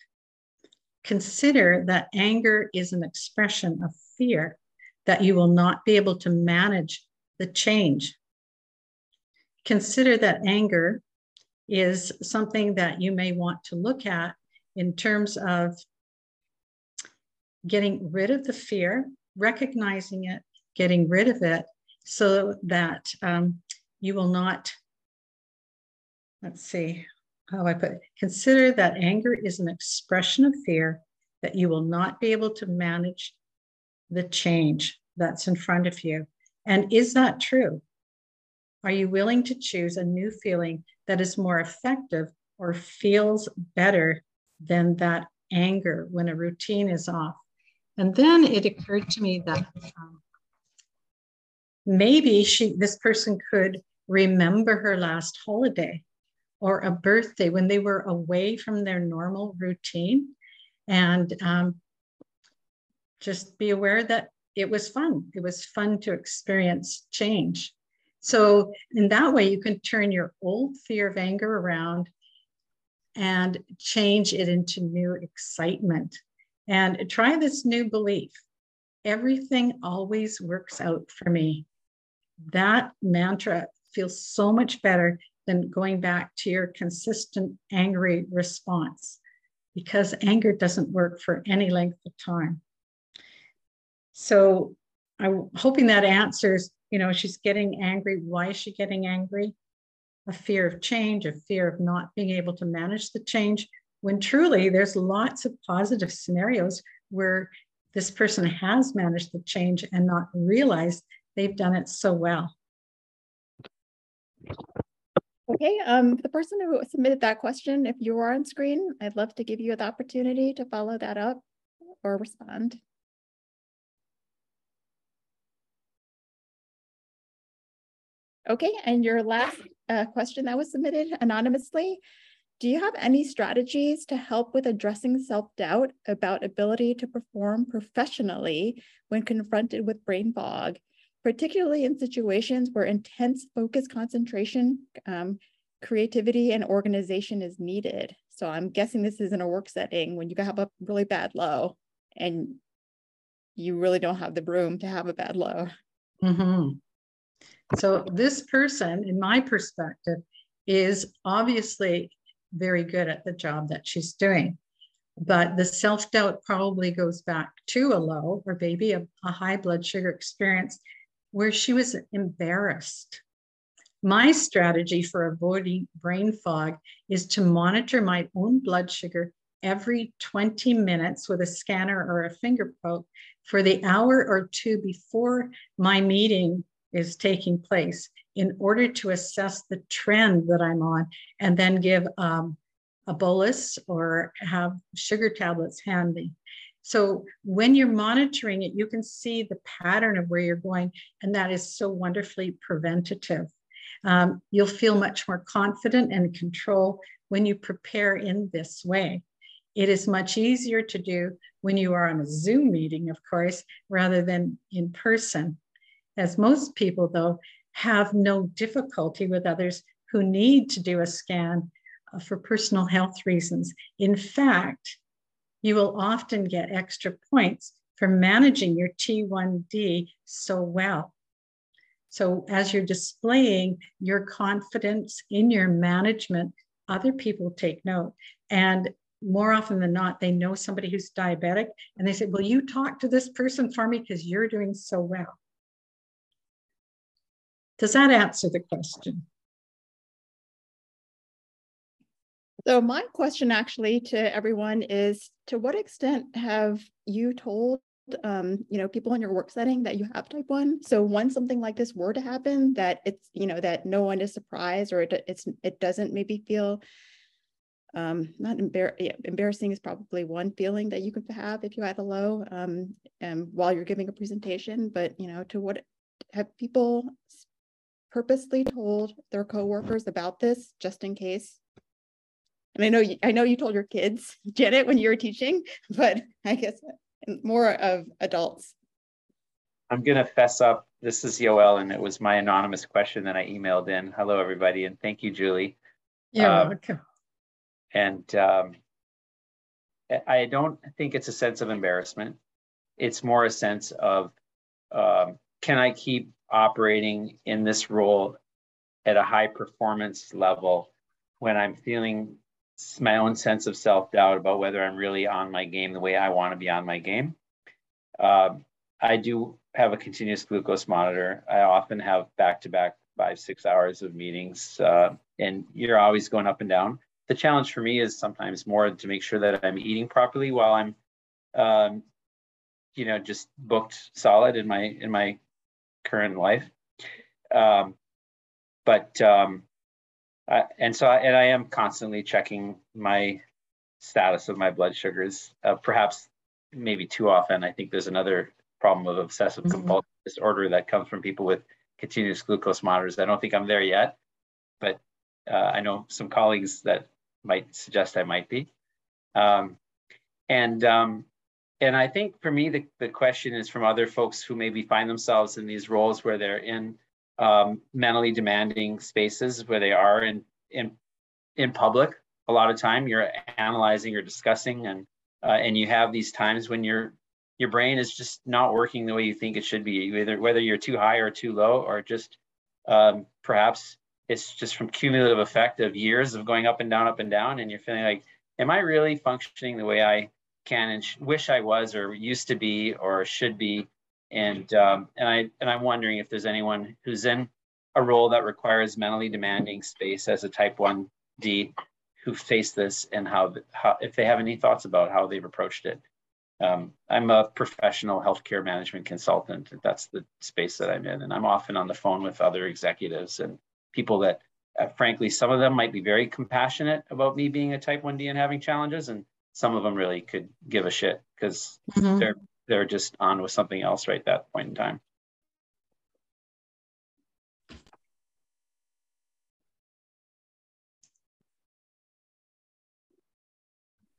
Consider that anger is an expression of fear that you will not be able to manage the change. Consider that anger is something that you may want to look at in terms of getting rid of the fear, recognizing it, getting rid of it so that um, you will not, let's see how I put it. Consider that anger is an expression of fear that you will not be able to manage the change that's in front of you. And is that true? Are you willing to choose a new feeling that is more effective or feels better than that anger when a routine is off? And then it occurred to me that um, maybe she, this person could remember her last holiday or a birthday when they were away from their normal routine and um, just be aware that it was fun. It was fun to experience change. So, in that way, you can turn your old fear of anger around and change it into new excitement. And try this new belief everything always works out for me. That mantra feels so much better than going back to your consistent angry response because anger doesn't work for any length of time. So I'm hoping that answers, you know, she's getting angry. Why is she getting angry? A fear of change, a fear of not being able to manage the change, when truly there's lots of positive scenarios where this person has managed the change and not realized they've done it so well. Okay, um, the person who submitted that question, if you are on screen, I'd love to give you the opportunity to follow that up or respond. Okay, and your last uh, question that was submitted anonymously. Do you have any strategies to help with addressing self-doubt about ability to perform professionally when confronted with brain fog, particularly in situations where intense focus concentration, um, creativity, and organization is needed? So I'm guessing this is in a work setting when you have a really bad low and you really don't have the room to have a bad low. Mm -hmm. So this person, in my perspective, is obviously very good at the job that she's doing. But the self doubt probably goes back to a low or maybe a, a high blood sugar experience where she was embarrassed. My strategy for avoiding brain fog is to monitor my own blood sugar every 20 minutes with a scanner or a finger poke for the hour or two before my meeting is taking place in order to assess the trend that I'm on and then give um, a bolus or have sugar tablets handy. So when you're monitoring it, you can see the pattern of where you're going, and that is so wonderfully preventative. Um, you'll feel much more confident and control when you prepare in this way. It is much easier to do when you are on a Zoom meeting, of course, rather than in person as most people, though, have no difficulty with others who need to do a scan uh, for personal health reasons. In fact, you will often get extra points for managing your T1D so well. So, as you're displaying your confidence in your management, other people take note. And more often than not, they know somebody who's diabetic and they say, Will you talk to this person for me? Because you're doing so well. Does that answer the question? So my question actually to everyone is, to what extent have you told um, you know, people in your work setting that you have type one. So when something like this were to happen, that it's, you know, that no one is surprised or it, it's, it doesn't maybe feel um, not embar yeah, embarrassing is probably one feeling that you could have if you had a low um, while you're giving a presentation, but you know, to what have people purposely told their coworkers about this just in case? And I know you, I know you told your kids, (laughs) Janet, when you were teaching, but I guess more of adults. I'm gonna fess up. This is Yoel, and it was my anonymous question that I emailed in. Hello, everybody, and thank you, Julie. You're um, welcome. And um, I don't think it's a sense of embarrassment. It's more a sense of um, can I keep operating in this role at a high performance level when I'm feeling my own sense of self doubt about whether I'm really on my game the way I want to be on my game. Uh, I do have a continuous glucose monitor. I often have back to back five, six hours of meetings, uh, and you're always going up and down the challenge for me is sometimes more to make sure that I'm eating properly while I'm, um, you know, just booked solid in my in my current life. Um, but um, I, and so I, and I am constantly checking my status of my blood sugars. Uh, perhaps maybe too often. I think there's another problem of obsessive mm-hmm. compulsive disorder that comes from people with continuous glucose monitors. I don't think I'm there yet, but uh, I know some colleagues that might suggest I might be. Um, and um, and I think for me, the, the question is from other folks who maybe find themselves in these roles where they're in um, mentally demanding spaces where they are in in in public. A lot of time you're analyzing or discussing, and uh, and you have these times when your your brain is just not working the way you think it should be. Either whether you're too high or too low, or just um, perhaps it's just from cumulative effect of years of going up and down, up and down, and you're feeling like, am I really functioning the way I can and sh- wish I was, or used to be, or should be? And um, and I and I'm wondering if there's anyone who's in a role that requires mentally demanding space as a Type One D who face this and how, how if they have any thoughts about how they've approached it. Um, I'm a professional healthcare management consultant. That's the space that I'm in, and I'm often on the phone with other executives and people that, uh, frankly, some of them might be very compassionate about me being a type 1D and having challenges, and some of them really could give a shit because mm-hmm. they're they're just on with something else right at that point in time.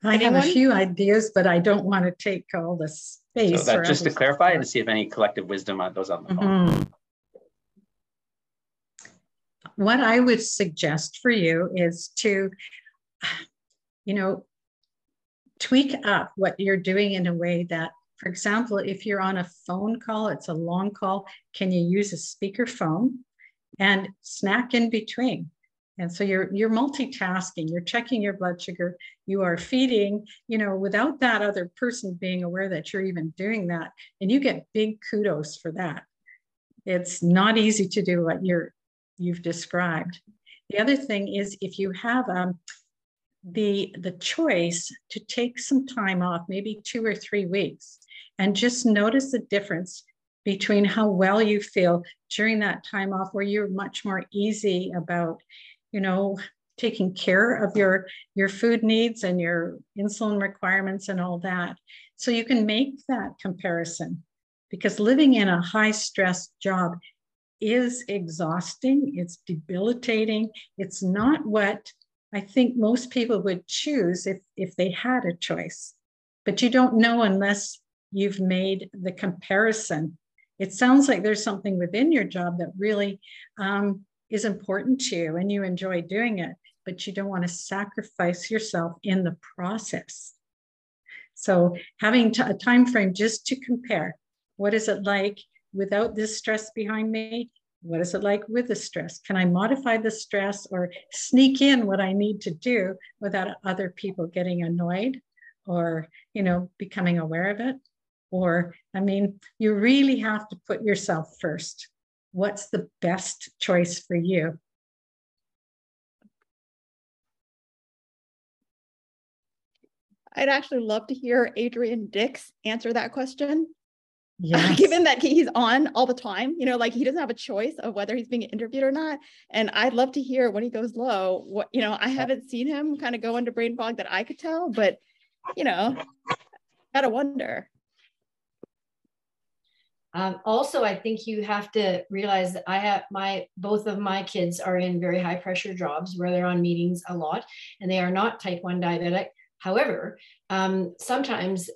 I have a few ideas, but I don't want to take all the space. So that, just to clarify and to see if any collective wisdom on those on the phone. Mm-hmm what I would suggest for you is to, you know, tweak up what you're doing in a way that, for example, if you're on a phone call, it's a long call, can you use a speaker phone and snack in between? And so you're you're multitasking, you're checking your blood sugar, you are feeding, you know, without that other person being aware that you're even doing that. And you get big kudos for that. It's not easy to do what you're you've described. The other thing is if you have um, the, the choice to take some time off, maybe two or three weeks, and just notice the difference between how well you feel during that time off where you're much more easy about, you know, taking care of your your food needs and your insulin requirements and all that so you can make that comparison because living in a high stress job is exhausting, it's debilitating. It's not what I think most people would choose if, if they had a choice. But you don't know unless you've made the comparison. It sounds like there's something within your job that really um, is important to you and you enjoy doing it, but you don't want to sacrifice yourself in the process. So having t- a time frame just to compare, what is it like without this stress behind me? What is it like with the stress? Can I modify the stress or sneak in what I need to do without other people getting annoyed or, you know, becoming aware of it? Or, I mean, you really have to put yourself first. What's the best choice for you? I'd actually love to hear Adrian Dix answer that question. (laughs) Yes. given that he's on all the time, you know, like he doesn't have a choice of whether he's being interviewed or not. And I'd love to hear when he goes low, what, you know, I haven't seen him kind of go into brain fog that I could tell, but, you know, I gotta wonder. Um, also, I think you have to realize that I have my both of my kids are in very high pressure jobs where they're on meetings a lot, and they are not type one diabetic. However, um, sometimes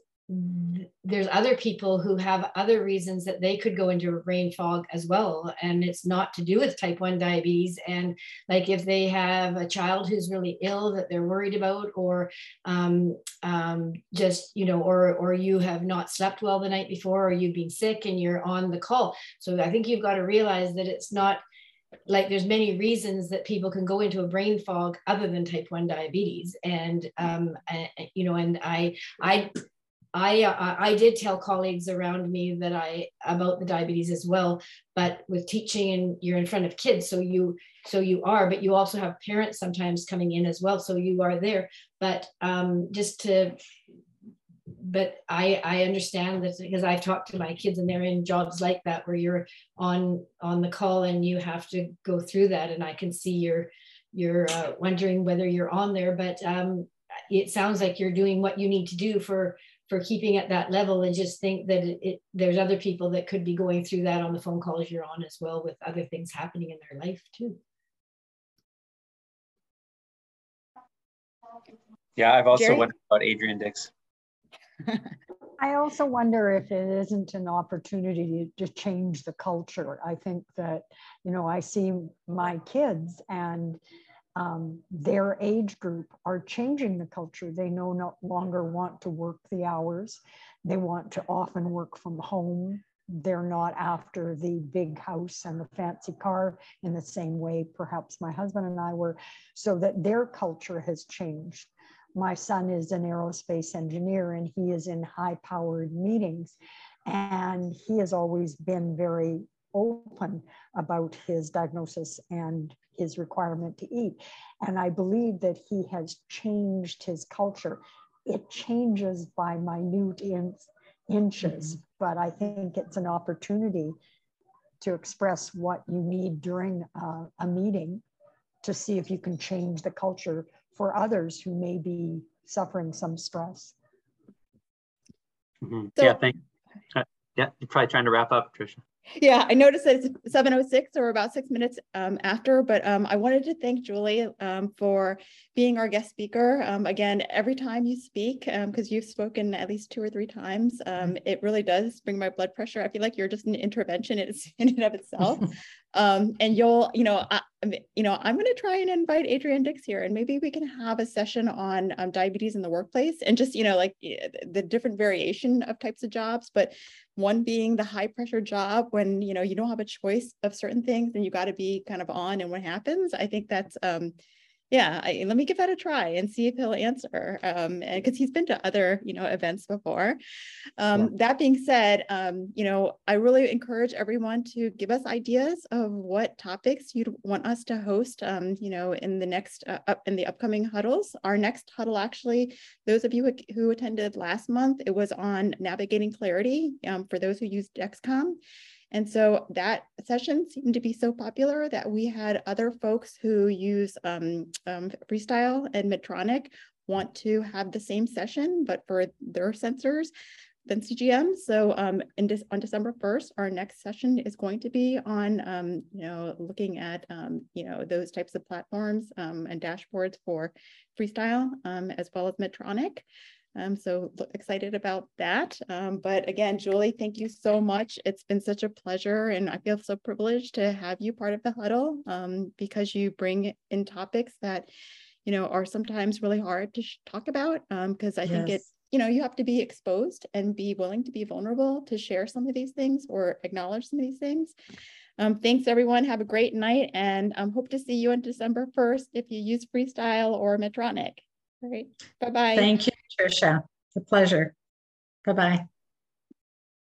there's other people who have other reasons that they could go into a brain fog as well and it's not to do with type 1 diabetes and like if they have a child who's really ill that they're worried about or um, um, just you know or or you have not slept well the night before or you've been sick and you're on the call. So i think you've got to realize that it's not like there's many reasons that people can go into a brain fog other than type 1 diabetes and um and, you know and i i I uh, I did tell colleagues around me that I about the diabetes as well, but with teaching and you're in front of kids, so you so you are, but you also have parents sometimes coming in as well, so you are there. But um, just to, but I I understand that because I've talked to my kids and they're in jobs like that where you're on on the call and you have to go through that, and I can see you're you're uh, wondering whether you're on there, but um, it sounds like you're doing what you need to do for for keeping at that level and just think that it, it, there's other people that could be going through that on the phone calls you're on as well with other things happening in their life too. Yeah, I've also Jerry? wondered about Adrian Dix. (laughs) I also wonder if it isn't an opportunity to change the culture. I think that, you know, I see my kids and um, their age group are changing the culture. They no, no longer want to work the hours. They want to often work from home. They're not after the big house and the fancy car in the same way perhaps my husband and I were, so that their culture has changed. My son is an aerospace engineer and he is in high powered meetings. And he has always been very open about his diagnosis and his requirement to eat. And I believe that he has changed his culture. It changes by minute in, inches, mm-hmm. but I think it's an opportunity to express what you need during uh, a meeting to see if you can change the culture for others who may be suffering some stress. Mm-hmm. So, yeah, thank. Uh, yeah, you're probably trying to wrap up, Tricia. Yeah, I noticed that it's 706 or about six minutes um, after, but um, I wanted to thank Julie um, for being our guest speaker. Um, again, every time you speak, because um, you've spoken at least two or three times, um, it really does bring my blood pressure. I feel like you're just an intervention in (laughs) and of itself. (laughs) and you'll, you know, I, you know, I'm going to try and invite Adrian Dix here, and maybe we can have a session on diabetes in the workplace and just, you know, like the different variation of types of jobs, but one being the high pressure job when you know you don't have a choice of certain things and you got to be kind of on and what happens i think that's um yeah, I, let me give that a try and see if he'll answer. Um, because he's been to other, you know, events before. Um, yeah. That being said, um, you know, I really encourage everyone to give us ideas of what topics you'd want us to host. Um, you know, in the next uh, up in the upcoming huddles. Our next huddle, actually, those of you who, who attended last month, it was on navigating clarity um, for those who use Dexcom. And so that session seemed to be so popular that we had other folks who use um, um, Freestyle and Medtronic want to have the same session, but for their sensors than CGM. So um, on December 1st, our next session is going to be on, um, you know, looking at, um, you know, those types of platforms um, and dashboards for Freestyle um, as well as Medtronic. Um, so excited about that. Um, but again, Julie, thank you so much. It's been such a pleasure and I feel so privileged to have you part of the huddle um, because you bring in topics that, you know, are sometimes really hard to talk about because um, I yes. think it, you know, you have to be exposed and be willing to be vulnerable to share some of these things or acknowledge some of these things. Um, thanks everyone. Have a great night and um, hope to see you on December 1st if you use Freestyle or Medtronic. All right. Bye-bye. Thank you, Tricia. It's a pleasure. Bye-bye.